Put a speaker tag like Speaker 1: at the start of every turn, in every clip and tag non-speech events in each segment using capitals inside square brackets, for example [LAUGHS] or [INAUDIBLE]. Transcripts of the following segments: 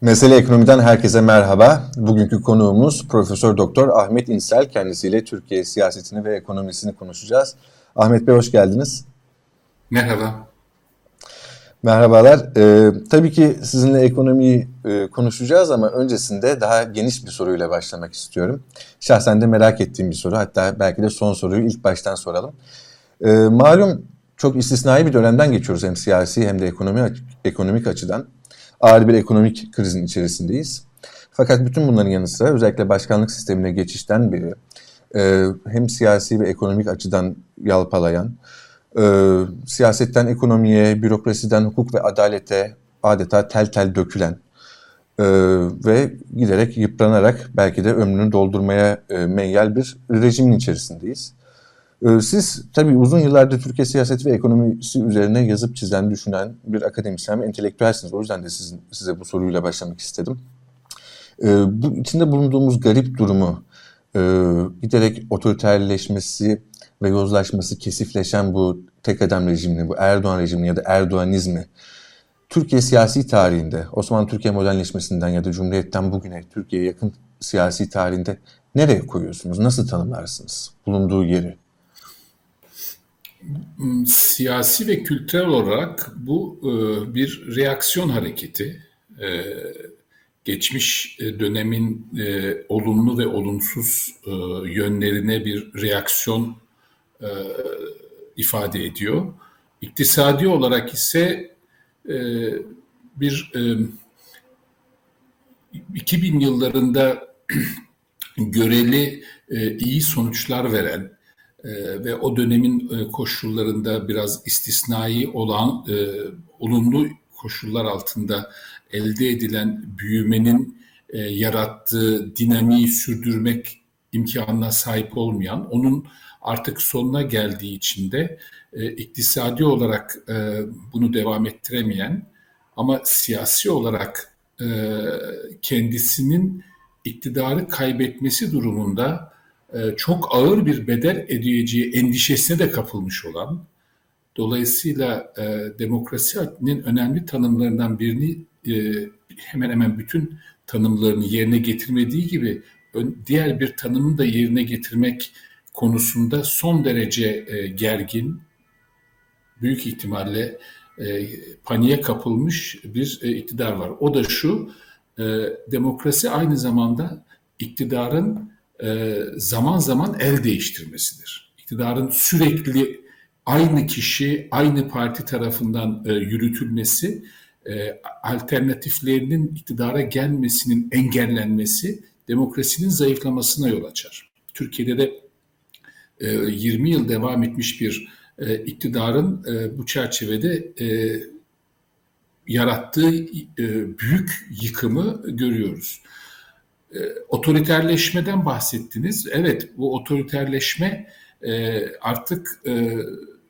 Speaker 1: Mesele Ekonomi'den herkese merhaba. Bugünkü konuğumuz Profesör Doktor Ahmet İnsel. Kendisiyle Türkiye siyasetini ve ekonomisini konuşacağız. Ahmet Bey hoş geldiniz.
Speaker 2: Merhaba.
Speaker 1: Merhabalar. Ee, tabii ki sizinle ekonomiyi e, konuşacağız ama öncesinde daha geniş bir soruyla başlamak istiyorum. Şahsen de merak ettiğim bir soru. Hatta belki de son soruyu ilk baştan soralım. Ee, malum çok istisnai bir dönemden geçiyoruz hem siyasi hem de ekonomi ekonomik açıdan ağır bir ekonomik krizin içerisindeyiz. Fakat bütün bunların yanı sıra özellikle başkanlık sistemine geçişten beri e, hem siyasi ve ekonomik açıdan yalpalayan, e, siyasetten ekonomiye, bürokrasiden hukuk ve adalete adeta tel tel dökülen e, ve giderek yıpranarak belki de ömrünü doldurmaya e, meyyal bir rejimin içerisindeyiz. Ee, siz tabii uzun yıllardır Türkiye siyaseti ve ekonomisi üzerine yazıp çizen, düşünen bir akademisyen ve entelektüelsiniz. O yüzden de sizin, size bu soruyla başlamak istedim. Ee, bu içinde bulunduğumuz garip durumu, e, giderek otoriterleşmesi ve yozlaşması, kesifleşen bu tek adam rejimini, bu Erdoğan rejimini ya da Erdoğanizmi, Türkiye siyasi tarihinde, Osmanlı Türkiye modernleşmesinden ya da Cumhuriyet'ten bugüne Türkiye'ye yakın siyasi tarihinde nereye koyuyorsunuz? Nasıl tanımlarsınız bulunduğu yeri?
Speaker 2: Hmm, siyasi ve kültürel olarak bu e, bir reaksiyon hareketi. E, geçmiş e, dönemin olumlu ve olumsuz yönlerine bir reaksiyon ifade ediyor. İktisadi olarak ise bir 2000 yıllarında [CLEARS THROAT] göreli iyi sonuçlar veren e, ve o dönemin e, koşullarında biraz istisnai olan e, olumlu koşullar altında elde edilen büyümenin e, yarattığı dinamiği sürdürmek imkanına sahip olmayan, onun artık sonuna geldiği için de e, iktisadi olarak e, bunu devam ettiremeyen ama siyasi olarak e, kendisinin iktidarı kaybetmesi durumunda çok ağır bir bedel ödeyeceği endişesine de kapılmış olan, dolayısıyla e, demokrasinin önemli tanımlarından birini e, hemen hemen bütün tanımlarını yerine getirmediği gibi diğer bir tanımı da yerine getirmek konusunda son derece e, gergin, büyük ihtimalle e, paniğe kapılmış bir e, iktidar var. O da şu, e, demokrasi aynı zamanda iktidarın e, zaman zaman el değiştirmesidir. İktidarın sürekli aynı kişi, aynı parti tarafından e, yürütülmesi, e, alternatiflerinin iktidara gelmesinin engellenmesi demokrasinin zayıflamasına yol açar. Türkiye'de de 20 yıl devam etmiş bir iktidarın bu çerçevede yarattığı büyük yıkımı görüyoruz. E, otoriterleşmeden bahsettiniz. Evet bu otoriterleşme e, artık e,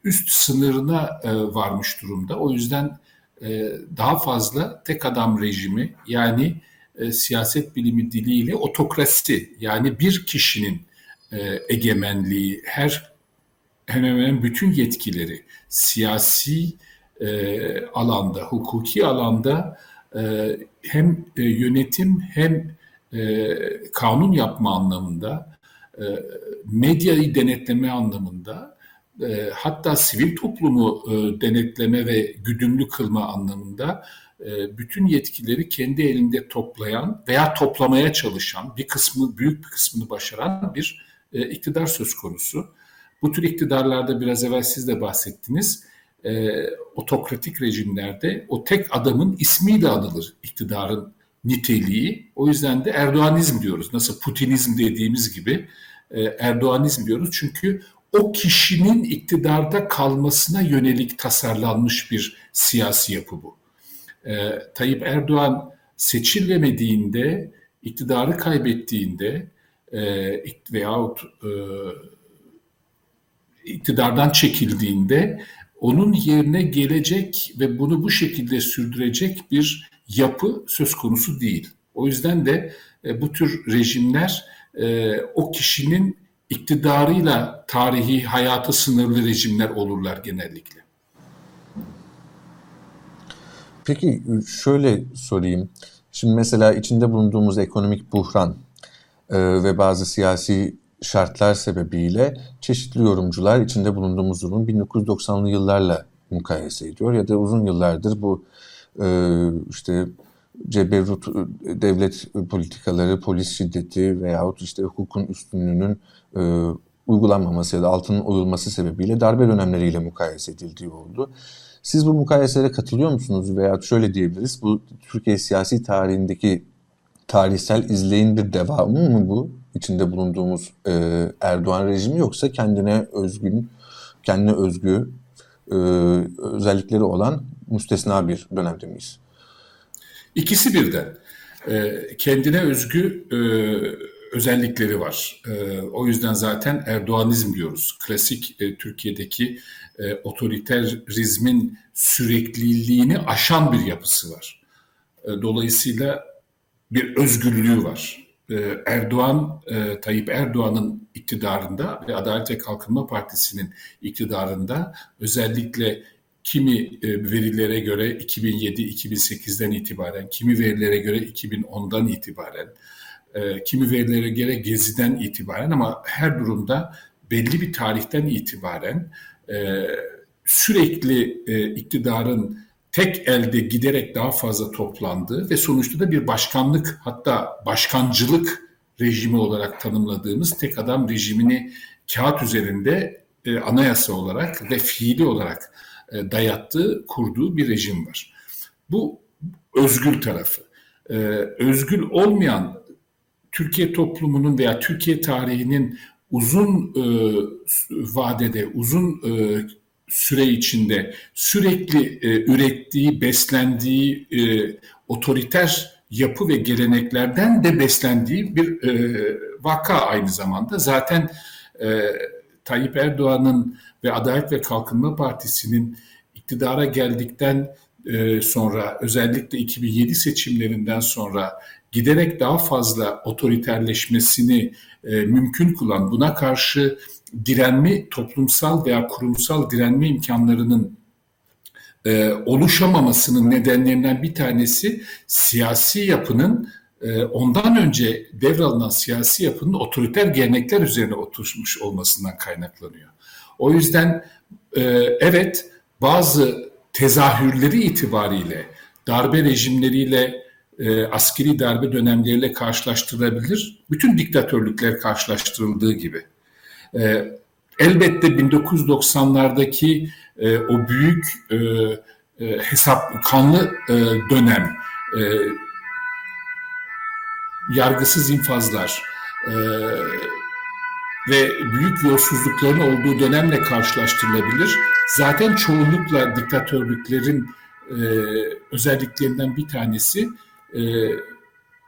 Speaker 2: üst sınırına e, varmış durumda. O yüzden e, daha fazla tek adam rejimi yani e, siyaset bilimi diliyle otokrasi yani bir kişinin e, egemenliği her hemen hemen bütün yetkileri siyasi e, alanda, hukuki alanda e, hem e, yönetim hem e, kanun yapma anlamında, e, medyayı denetleme anlamında, e, hatta sivil toplumu e, denetleme ve güdümlü kılma anlamında e, bütün yetkileri kendi elinde toplayan veya toplamaya çalışan bir kısmı, büyük bir kısmını başaran bir e, iktidar söz konusu. Bu tür iktidarlarda biraz evvel siz de bahsettiniz. E, otokratik rejimlerde o tek adamın ismiyle anılır iktidarın niteliği. O yüzden de Erdoğanizm diyoruz. Nasıl Putinizm dediğimiz gibi e, Erdoğanizm diyoruz. Çünkü o kişinin iktidarda kalmasına yönelik tasarlanmış bir siyasi yapı bu. E, Tayyip Erdoğan seçilemediğinde, iktidarı kaybettiğinde e, veyahut e, iktidardan çekildiğinde onun yerine gelecek ve bunu bu şekilde sürdürecek bir yapı söz konusu değil. O yüzden de e, bu tür rejimler e, o kişinin iktidarıyla tarihi hayatı sınırlı rejimler olurlar genellikle.
Speaker 1: Peki şöyle sorayım. Şimdi mesela içinde bulunduğumuz ekonomik buhran e, ve bazı siyasi şartlar sebebiyle çeşitli yorumcular içinde bulunduğumuz durumu 1990'lı yıllarla mukayese ediyor ya da uzun yıllardır bu işte ceberrut devlet politikaları, polis şiddeti veyahut işte hukukun üstünlüğünün e, uygulanmaması ya da altının oyulması sebebiyle darbe dönemleriyle mukayese edildiği oldu. Siz bu mukayeselere katılıyor musunuz veya şöyle diyebiliriz bu Türkiye siyasi tarihindeki tarihsel izleyin bir devamı mı bu içinde bulunduğumuz e, Erdoğan rejimi yoksa kendine özgün kendine özgü e, özellikleri olan müstesna bir dönemde miyiz?
Speaker 2: İkisi birden. E, kendine özgü e, özellikleri var. E, o yüzden zaten Erdoğanizm diyoruz. Klasik e, Türkiye'deki e, otoriterizmin sürekliliğini aşan bir yapısı var. E, dolayısıyla bir özgürlüğü var. E, Erdoğan, e, Tayyip Erdoğan'ın iktidarında ve Adalet ve Kalkınma Partisi'nin iktidarında özellikle kimi e, verilere göre 2007-2008'den itibaren, kimi verilere göre 2010'dan itibaren, e, kimi verilere göre Gezi'den itibaren ama her durumda belli bir tarihten itibaren e, sürekli iktidarın tek elde giderek daha fazla toplandığı ve sonuçta da bir başkanlık hatta başkancılık rejimi olarak tanımladığımız tek adam rejimini kağıt üzerinde anayasa olarak ve fiili olarak e, dayattığı, kurduğu bir rejim var. Bu özgül tarafı. E, özgül olmayan Türkiye toplumunun veya Türkiye tarihinin uzun e, vadede, uzun süre içinde sürekli ürettiği, beslendiği otoriter yapı ve geleneklerden de beslendiği bir vaka aynı zamanda. Zaten Tayyip Erdoğan'ın ve Adalet ve Kalkınma Partisi'nin iktidara geldikten e, sonra özellikle 2007 seçimlerinden sonra giderek daha fazla otoriterleşmesini e, mümkün kılan, buna karşı direnme, toplumsal veya kurumsal direnme imkanlarının e, oluşamamasının nedenlerinden bir tanesi siyasi yapının ondan önce devralınan siyasi yapının otoriter gelenekler üzerine oturmuş olmasından kaynaklanıyor. O yüzden e, evet bazı tezahürleri itibariyle darbe rejimleriyle e, askeri darbe dönemleriyle karşılaştırılabilir. Bütün diktatörlükler karşılaştırıldığı gibi. E, elbette 1990'lardaki e, o büyük hesap kanlı dönem, yargısız infazlar, e, ve büyük yolsuzlukların olduğu dönemle karşılaştırılabilir. Zaten çoğunlukla diktatörlüklerin e, özelliklerinden bir tanesi e,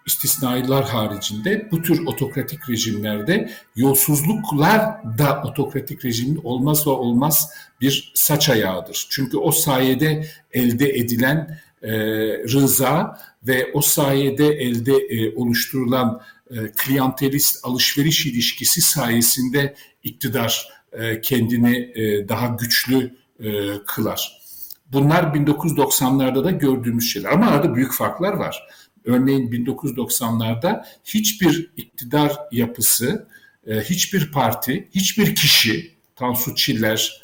Speaker 2: istisnailer haricinde bu tür otokratik rejimlerde yolsuzluklar da otokratik rejimin olmazsa olmaz bir saç ayağıdır. Çünkü o sayede elde edilen e, rıza ve o sayede elde e, oluşturulan e, kliyantelist alışveriş ilişkisi sayesinde iktidar e, kendini e, daha güçlü kılar. Bunlar 1990'larda da gördüğümüz şeyler ama arada büyük farklar var. Örneğin 1990'larda hiçbir iktidar yapısı, hiçbir parti, hiçbir kişi, Tansu Çiller,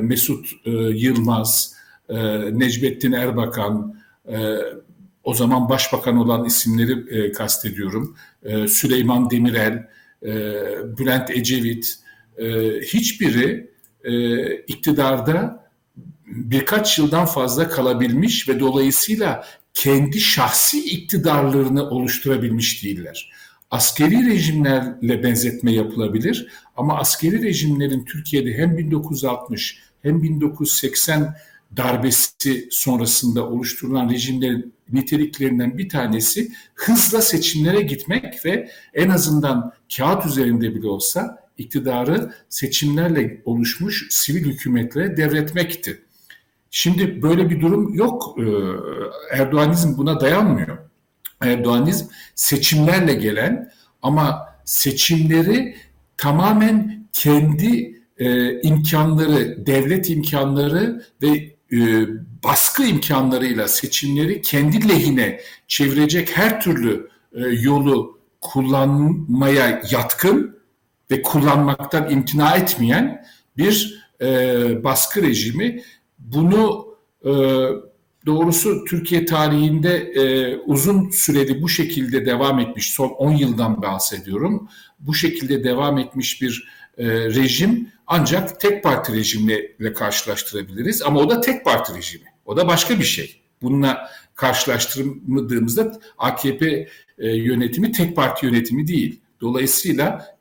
Speaker 2: Mesut Yılmaz, Necmettin Erbakan, o zaman başbakan olan isimleri e, kastediyorum. E, Süleyman Demirel, e, Bülent Ecevit, e, hiçbiri e, iktidarda birkaç yıldan fazla kalabilmiş ve dolayısıyla kendi şahsi iktidarlarını oluşturabilmiş değiller. Askeri rejimlerle benzetme yapılabilir ama askeri rejimlerin Türkiye'de hem 1960 hem 1980 darbesi sonrasında oluşturulan rejimlerin niteliklerinden bir tanesi hızla seçimlere gitmek ve en azından kağıt üzerinde bile olsa iktidarı seçimlerle oluşmuş sivil hükümetlere devretmekti. Şimdi böyle bir durum yok. Ee, Erdoğanizm buna dayanmıyor. Erdoğanizm seçimlerle gelen ama seçimleri tamamen kendi e, imkanları, devlet imkanları ve e, baskı imkanlarıyla seçimleri kendi lehine çevirecek her türlü e, yolu kullanmaya yatkın ve kullanmaktan imtina etmeyen bir e, baskı rejimi. Bunu e, doğrusu Türkiye tarihinde e, uzun süreli bu şekilde devam etmiş, son 10 yıldan bahsediyorum. Bu şekilde devam etmiş bir e, rejim ancak tek parti rejimle karşılaştırabiliriz. Ama o da tek parti rejimi. O da başka bir şey. Bununla karşılaştırmadığımızda AKP e, yönetimi tek parti yönetimi değil. Dolayısıyla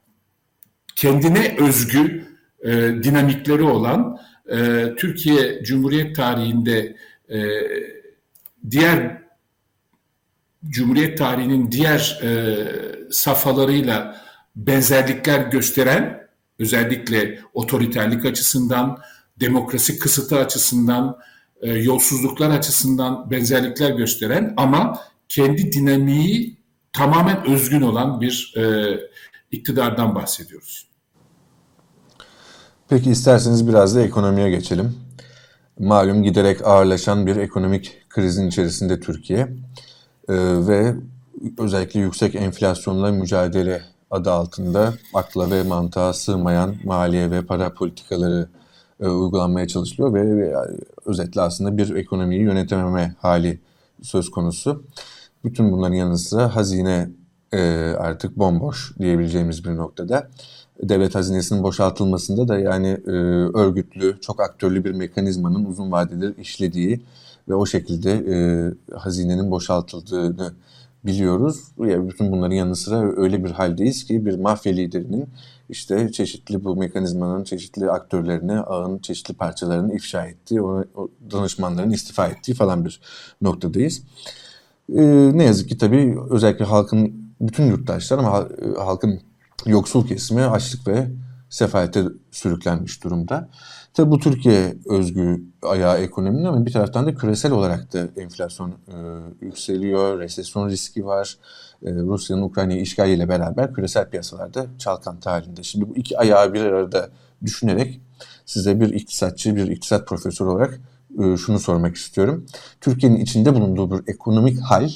Speaker 2: kendine özgü e, dinamikleri olan e, Türkiye Cumhuriyet tarihinde e, diğer Cumhuriyet tarihinin diğer e, safhalarıyla benzerlikler gösteren özellikle otoriterlik açısından, demokrasi kısıtı açısından, e, yolsuzluklar açısından benzerlikler gösteren ama kendi dinamiği tamamen özgün olan bir e, iktidardan bahsediyoruz.
Speaker 1: Peki isterseniz biraz da ekonomiye geçelim. Malum giderek ağırlaşan bir ekonomik krizin içerisinde Türkiye ee, ve özellikle yüksek enflasyonla mücadele adı altında akla ve mantığa sığmayan maliye ve para politikaları e, uygulanmaya çalışılıyor ve, ve özetle aslında bir ekonomiyi yönetememe hali söz konusu. Bütün bunların yanı sıra hazine e, artık bomboş diyebileceğimiz bir noktada. Devlet hazinesinin boşaltılmasında da yani e, örgütlü, çok aktörlü bir mekanizmanın uzun vadedir işlediği ve o şekilde e, hazinenin boşaltıldığını biliyoruz. Yani bütün bunların yanı sıra öyle bir haldeyiz ki bir mafya liderinin işte çeşitli bu mekanizmanın çeşitli aktörlerini, ağın çeşitli parçalarını ifşa ettiği, o, o danışmanların istifa ettiği falan bir noktadayız. Ee, ne yazık ki tabii özellikle halkın, bütün yurttaşlar ama halkın yoksul kesimi açlık ve sefalete sürüklenmiş durumda. Tabi bu Türkiye özgü ayağı ekonominin ama bir taraftan da küresel olarak da enflasyon e, yükseliyor, resesyon riski var. E, Rusya'nın Ukrayna'yı işgaliyle beraber küresel piyasalarda çalkantı halinde. Şimdi bu iki ayağı bir arada düşünerek size bir iktisatçı, bir iktisat profesörü olarak e, şunu sormak istiyorum. Türkiye'nin içinde bulunduğu bir ekonomik hal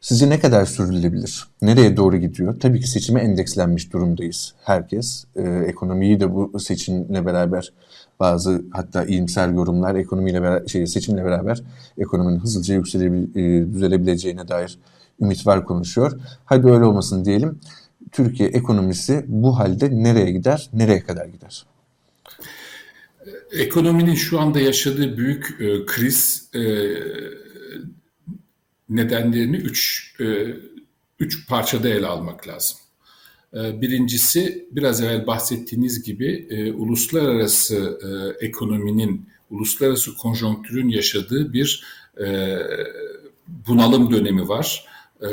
Speaker 1: Sizce ne kadar sürdürülebilir? Nereye doğru gidiyor? Tabii ki seçime endekslenmiş durumdayız herkes. Ee, ekonomiyi de bu seçimle beraber bazı hatta iyimser yorumlar ekonomiyle beraber, şey, seçimle beraber ekonominin hızlıca yükselebil, e, düzelebileceğine dair ümit var konuşuyor. Hadi öyle olmasın diyelim. Türkiye ekonomisi bu halde nereye gider, nereye kadar gider?
Speaker 2: Ekonominin şu anda yaşadığı büyük e, kriz e, nedenlerini üç, e, üç parçada ele almak lazım. E, birincisi biraz evvel bahsettiğiniz gibi e, uluslararası e, ekonominin, uluslararası konjonktürün yaşadığı bir e, bunalım dönemi var. E,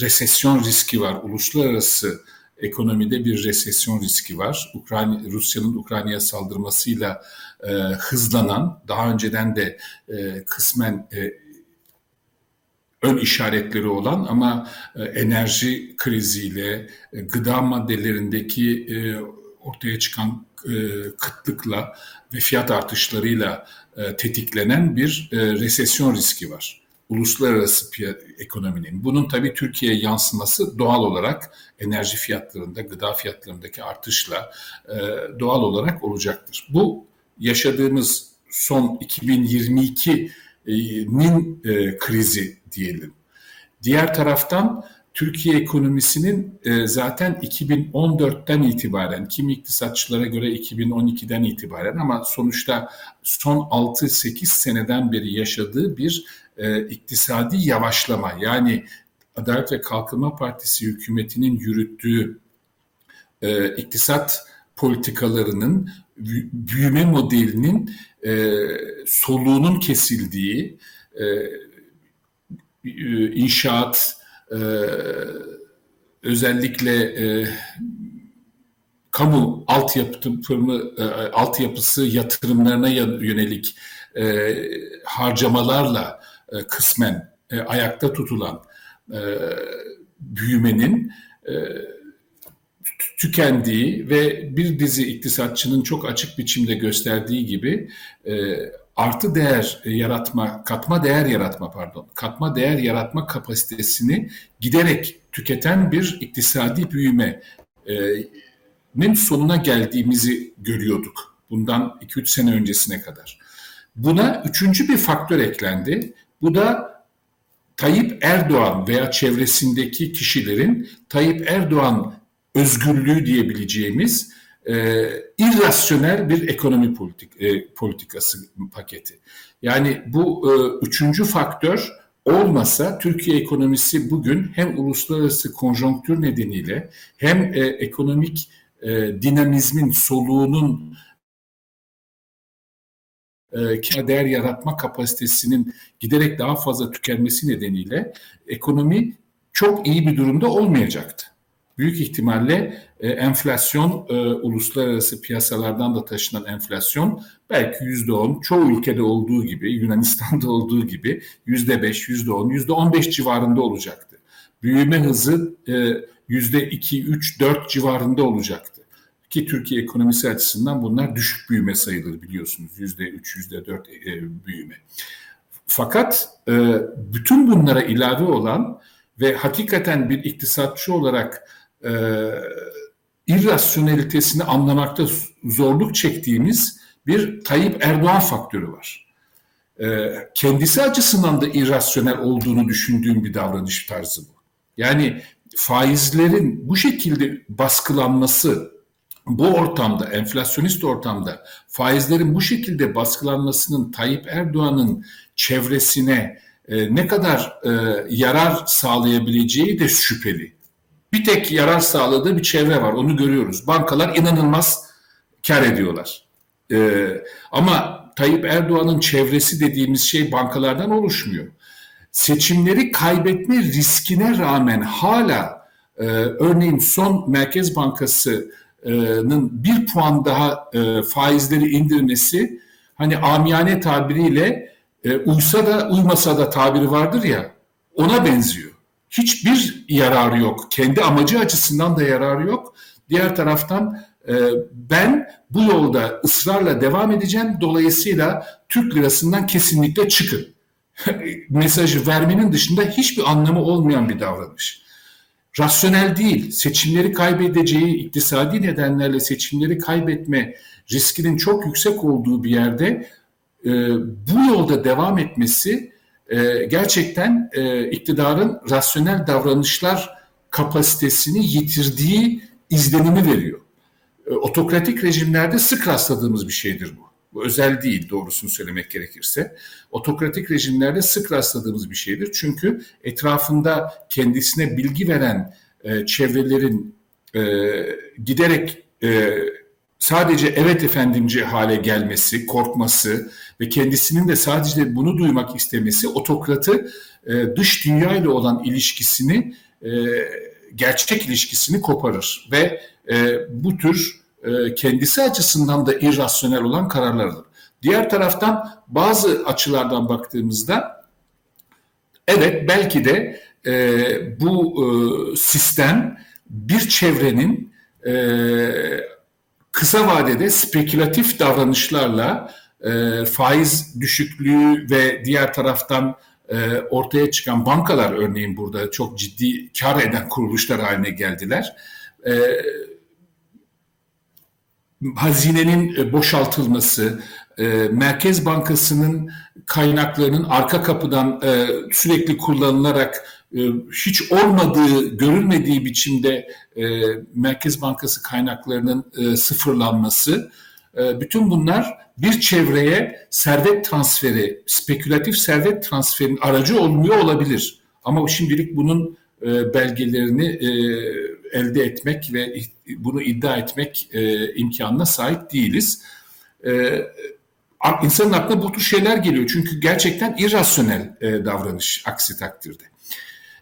Speaker 2: resesyon riski var. Uluslararası ekonomide bir resesyon riski var. Ukrayna Rusya'nın Ukrayna'ya saldırmasıyla e, hızlanan, daha önceden de e, kısmen e, ön işaretleri olan ama e, enerji kriziyle, e, gıda maddelerindeki e, ortaya çıkan kıtlıkla ve fiyat artışlarıyla tetiklenen bir resesyon riski var. Uluslararası ekonominin. Bunun tabii Türkiye'ye yansıması doğal olarak enerji fiyatlarında, gıda fiyatlarındaki artışla doğal olarak olacaktır. Bu yaşadığımız son 2022 nin e, krizi diyelim. Diğer taraftan Türkiye ekonomisinin e, zaten 2014'ten itibaren, kimi iktisatçılara göre 2012'den itibaren ama sonuçta son 6-8 seneden beri yaşadığı bir e, iktisadi yavaşlama. Yani Adalet ve Kalkınma Partisi hükümetinin yürüttüğü e, iktisat politikalarının büyüme modelinin e, soluğunun kesildiği e, e, inşaat e, özellikle e, kamu altyapı e, altyapısı yatırımlarına yönelik e, harcamalarla e, kısmen e, ayakta tutulan e, büyümenin e, tükendiği ve bir dizi iktisatçının çok açık biçimde gösterdiği gibi e, artı değer yaratma, katma değer yaratma pardon, katma değer yaratma kapasitesini giderek tüketen bir iktisadi büyüme nin sonuna geldiğimizi görüyorduk. Bundan 2-3 sene öncesine kadar. Buna üçüncü bir faktör eklendi. Bu da Tayyip Erdoğan veya çevresindeki kişilerin Tayyip Erdoğan özgürlüğü diyebileceğimiz e, irrasyonel bir ekonomi politik, e, politikası paketi. Yani bu e, üçüncü faktör olmasa Türkiye ekonomisi bugün hem uluslararası konjonktür nedeniyle hem e, ekonomik e, dinamizmin soluğunun e, değer yaratma kapasitesinin giderek daha fazla tükenmesi nedeniyle ekonomi çok iyi bir durumda olmayacaktı. Büyük ihtimalle e, enflasyon, e, uluslararası piyasalardan da taşınan enflasyon belki yüzde on, çoğu ülkede olduğu gibi, Yunanistan'da [LAUGHS] olduğu gibi yüzde beş, yüzde on, yüzde on beş civarında olacaktı. Büyüme hızı e, yüzde iki, üç, dört civarında olacaktı. Ki Türkiye ekonomisi açısından bunlar düşük büyüme sayılır biliyorsunuz. Yüzde üç, yüzde dört e, büyüme. Fakat e, bütün bunlara ilave olan ve hakikaten bir iktisatçı olarak e, irrasyonelitesini anlamakta zorluk çektiğimiz bir Tayyip Erdoğan faktörü var. E, kendisi açısından da irrasyonel olduğunu düşündüğüm bir davranış tarzı bu. Yani faizlerin bu şekilde baskılanması bu ortamda, enflasyonist ortamda faizlerin bu şekilde baskılanmasının Tayyip Erdoğan'ın çevresine e, ne kadar e, yarar sağlayabileceği de şüpheli. Bir tek yarar sağladığı bir çevre var, onu görüyoruz. Bankalar inanılmaz kar ediyorlar. E, ama Tayyip Erdoğan'ın çevresi dediğimiz şey bankalardan oluşmuyor. Seçimleri kaybetme riskine rağmen hala e, örneğin son Merkez Bankası bir puan daha e, faizleri indirmesi hani amiyane tabiriyle e, uysa da uymasa da tabiri vardır ya ona benziyor. Hiçbir yararı yok. Kendi amacı açısından da yararı yok. Diğer taraftan e, ben bu yolda ısrarla devam edeceğim. Dolayısıyla Türk lirasından kesinlikle çıkın. [LAUGHS] Mesajı vermenin dışında hiçbir anlamı olmayan bir davranış rasyonel değil, seçimleri kaybedeceği iktisadi nedenlerle seçimleri kaybetme riskinin çok yüksek olduğu bir yerde e, bu yolda devam etmesi e, gerçekten e, iktidarın rasyonel davranışlar kapasitesini yitirdiği izlenimi veriyor. E, otokratik rejimlerde sık rastladığımız bir şeydir bu. Bu özel değil doğrusunu söylemek gerekirse. Otokratik rejimlerde sık rastladığımız bir şeydir. Çünkü etrafında kendisine bilgi veren e, çevrelerin e, giderek e, sadece evet efendimci hale gelmesi, korkması ve kendisinin de sadece bunu duymak istemesi otokratı e, dış dünya ile olan ilişkisini, e, gerçek ilişkisini koparır ve e, bu tür e, kendisi açısından da irrasyonel olan kararlar alır. Diğer taraftan bazı açılardan baktığımızda evet belki de e, bu e, sistem bir çevrenin e, kısa vadede spekülatif davranışlarla e, faiz düşüklüğü ve diğer taraftan e, ortaya çıkan bankalar örneğin burada çok ciddi kar eden kuruluşlar haline geldiler. E, hazinenin e, boşaltılması, e, Merkez Bankası'nın kaynaklarının arka kapıdan e, sürekli kullanılarak hiç olmadığı, görülmediği biçimde Merkez Bankası kaynaklarının sıfırlanması, bütün bunlar bir çevreye servet transferi, spekülatif servet transferinin aracı olmuyor olabilir. Ama şimdilik bunun belgelerini elde etmek ve bunu iddia etmek e, imkanına sahip değiliz. E, insanın aklına bu tür şeyler geliyor çünkü gerçekten irrasyonel e, davranış aksi takdirde.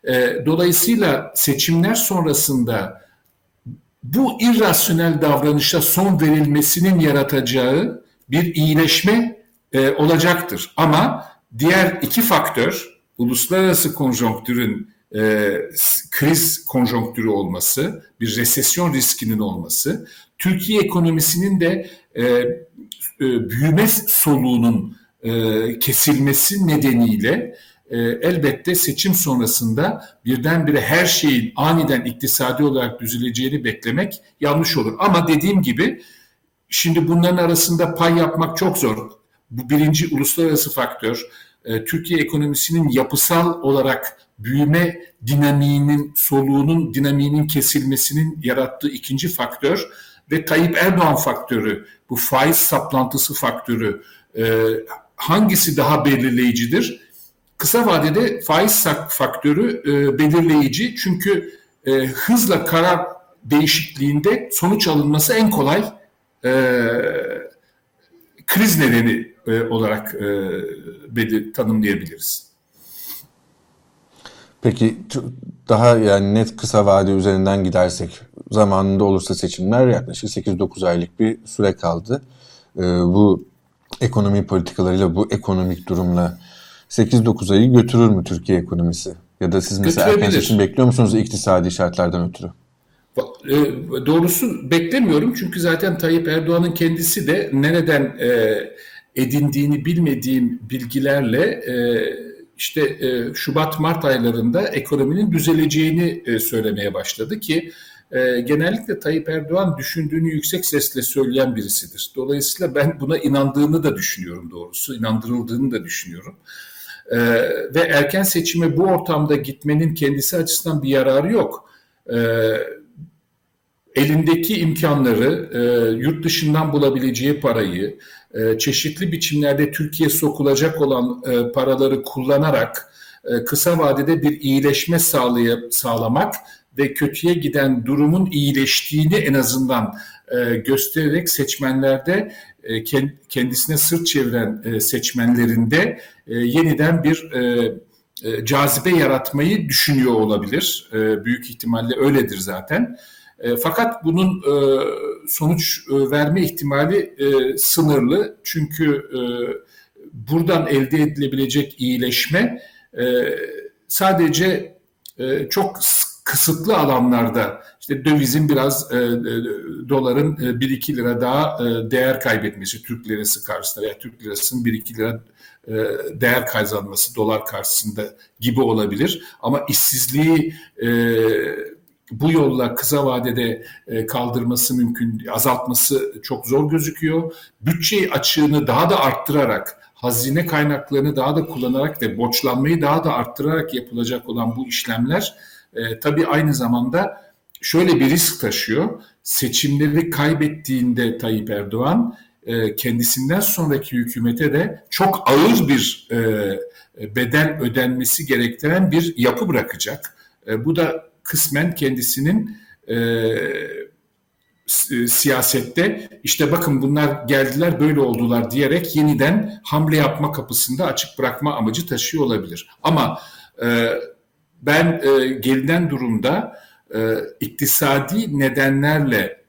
Speaker 2: E, dolayısıyla seçimler sonrasında bu irrasyonel davranışa son verilmesinin yaratacağı bir iyileşme e, olacaktır. Ama diğer iki faktör, uluslararası konjonktürün e, kriz konjonktürü olması, bir resesyon riskinin olması, Türkiye ekonomisinin de e, e, büyüme soluğunun e, kesilmesi nedeniyle e, elbette seçim sonrasında birdenbire her şeyin aniden iktisadi olarak düzüleceğini beklemek yanlış olur. Ama dediğim gibi şimdi bunların arasında pay yapmak çok zor. Bu birinci uluslararası faktör. E, Türkiye ekonomisinin yapısal olarak büyüme dinamiğinin, soluğunun dinamiğinin kesilmesinin yarattığı ikinci faktör ve Tayyip Erdoğan faktörü, bu faiz saplantısı faktörü e, hangisi daha belirleyicidir? Kısa vadede faiz faktörü e, belirleyici çünkü e, hızla karar değişikliğinde sonuç alınması en kolay e, kriz nedeni e, olarak e, tanımlayabiliriz.
Speaker 1: Peki daha yani net kısa vade üzerinden gidersek zamanında olursa seçimler yaklaşık 8-9 aylık bir süre kaldı. Ee, bu ekonomi politikalarıyla bu ekonomik durumla 8-9 ayı götürür mü Türkiye ekonomisi? Ya da siz mesela erken seçim bekliyor musunuz iktisadi şartlardan ötürü?
Speaker 2: E, doğrusu beklemiyorum çünkü zaten Tayyip Erdoğan'ın kendisi de nereden e, edindiğini bilmediğim bilgilerle e, işte e, Şubat-Mart aylarında ekonominin düzeleceğini e, söylemeye başladı ki e, genellikle Tayyip Erdoğan düşündüğünü yüksek sesle söyleyen birisidir. Dolayısıyla ben buna inandığını da düşünüyorum doğrusu, inandırıldığını da düşünüyorum. E, ve erken seçime bu ortamda gitmenin kendisi açısından bir yararı yok. E, elindeki imkanları, e, yurt dışından bulabileceği parayı, e, çeşitli biçimlerde Türkiye sokulacak olan e, paraları kullanarak e, kısa vadede bir iyileşme sağlay sağlamak ve kötüye giden durumun iyileştiğini en azından e, göstererek seçmenlerde e, kendisine sırt çeviren e, seçmenlerinde e, yeniden bir e, e, cazibe yaratmayı düşünüyor olabilir. E, büyük ihtimalle öyledir zaten. E, fakat bunun e, sonuç e, verme ihtimali e, sınırlı. Çünkü e, buradan elde edilebilecek iyileşme e, sadece e, çok kısıtlı alanlarda işte dövizin biraz e, e, doların e, 1-2 lira daha e, değer kaybetmesi Türk lirası karşısında veya Türk lirasının 1-2 lira e, değer kazanması dolar karşısında gibi olabilir. Ama işsizliği e, bu yolla kısa vadede e, kaldırması mümkün, azaltması çok zor gözüküyor. Bütçe açığını daha da arttırarak, hazine kaynaklarını daha da kullanarak ve borçlanmayı daha da arttırarak yapılacak olan bu işlemler e, tabii aynı zamanda şöyle bir risk taşıyor. Seçimleri kaybettiğinde Tayyip Erdoğan e, kendisinden sonraki hükümete de çok ağır bir e, bedel ödenmesi gerektiren bir yapı bırakacak. E, bu da kısmen kendisinin e, e, siyasette işte bakın bunlar geldiler böyle oldular diyerek yeniden hamle yapma kapısında açık bırakma amacı taşıyor olabilir. Ama e, ben e, gelinen durumda e, iktisadi nedenlerle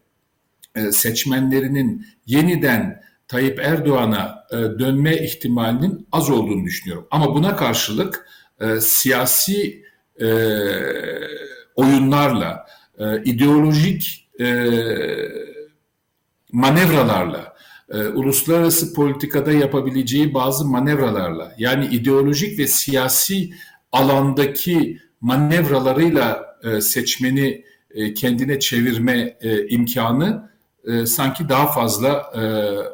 Speaker 2: e, seçmenlerinin yeniden Tayyip Erdoğan'a e, dönme ihtimalinin az olduğunu düşünüyorum. Ama buna karşılık e, siyasi oyunlarla, ideolojik manevralarla, uluslararası politikada yapabileceği bazı manevralarla, yani ideolojik ve siyasi alandaki manevralarıyla e, seçmeni e, kendine çevirme e, imkanı sanki daha fazla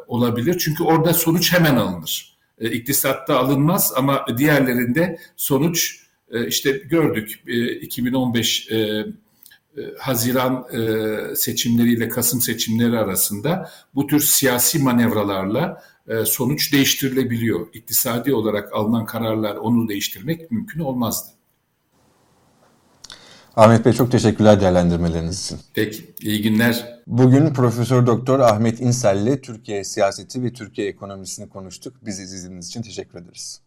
Speaker 2: olabilir. Çünkü orada sonuç hemen alınır. E, iktisatta alınmaz ama diğerlerinde sonuç işte gördük 2015 e, e, Haziran seçimleriyle Kasım seçimleri arasında bu tür siyasi manevralarla sonuç değiştirilebiliyor. İktisadi olarak alınan kararlar onu değiştirmek mümkün olmazdı.
Speaker 1: Ahmet Bey çok teşekkürler değerlendirmeleriniz için.
Speaker 2: Peki, iyi günler.
Speaker 1: Bugün Profesör Doktor Ahmet İnsel ile Türkiye siyaseti ve Türkiye ekonomisini konuştuk. Bizi izlediğiniz için teşekkür ederiz.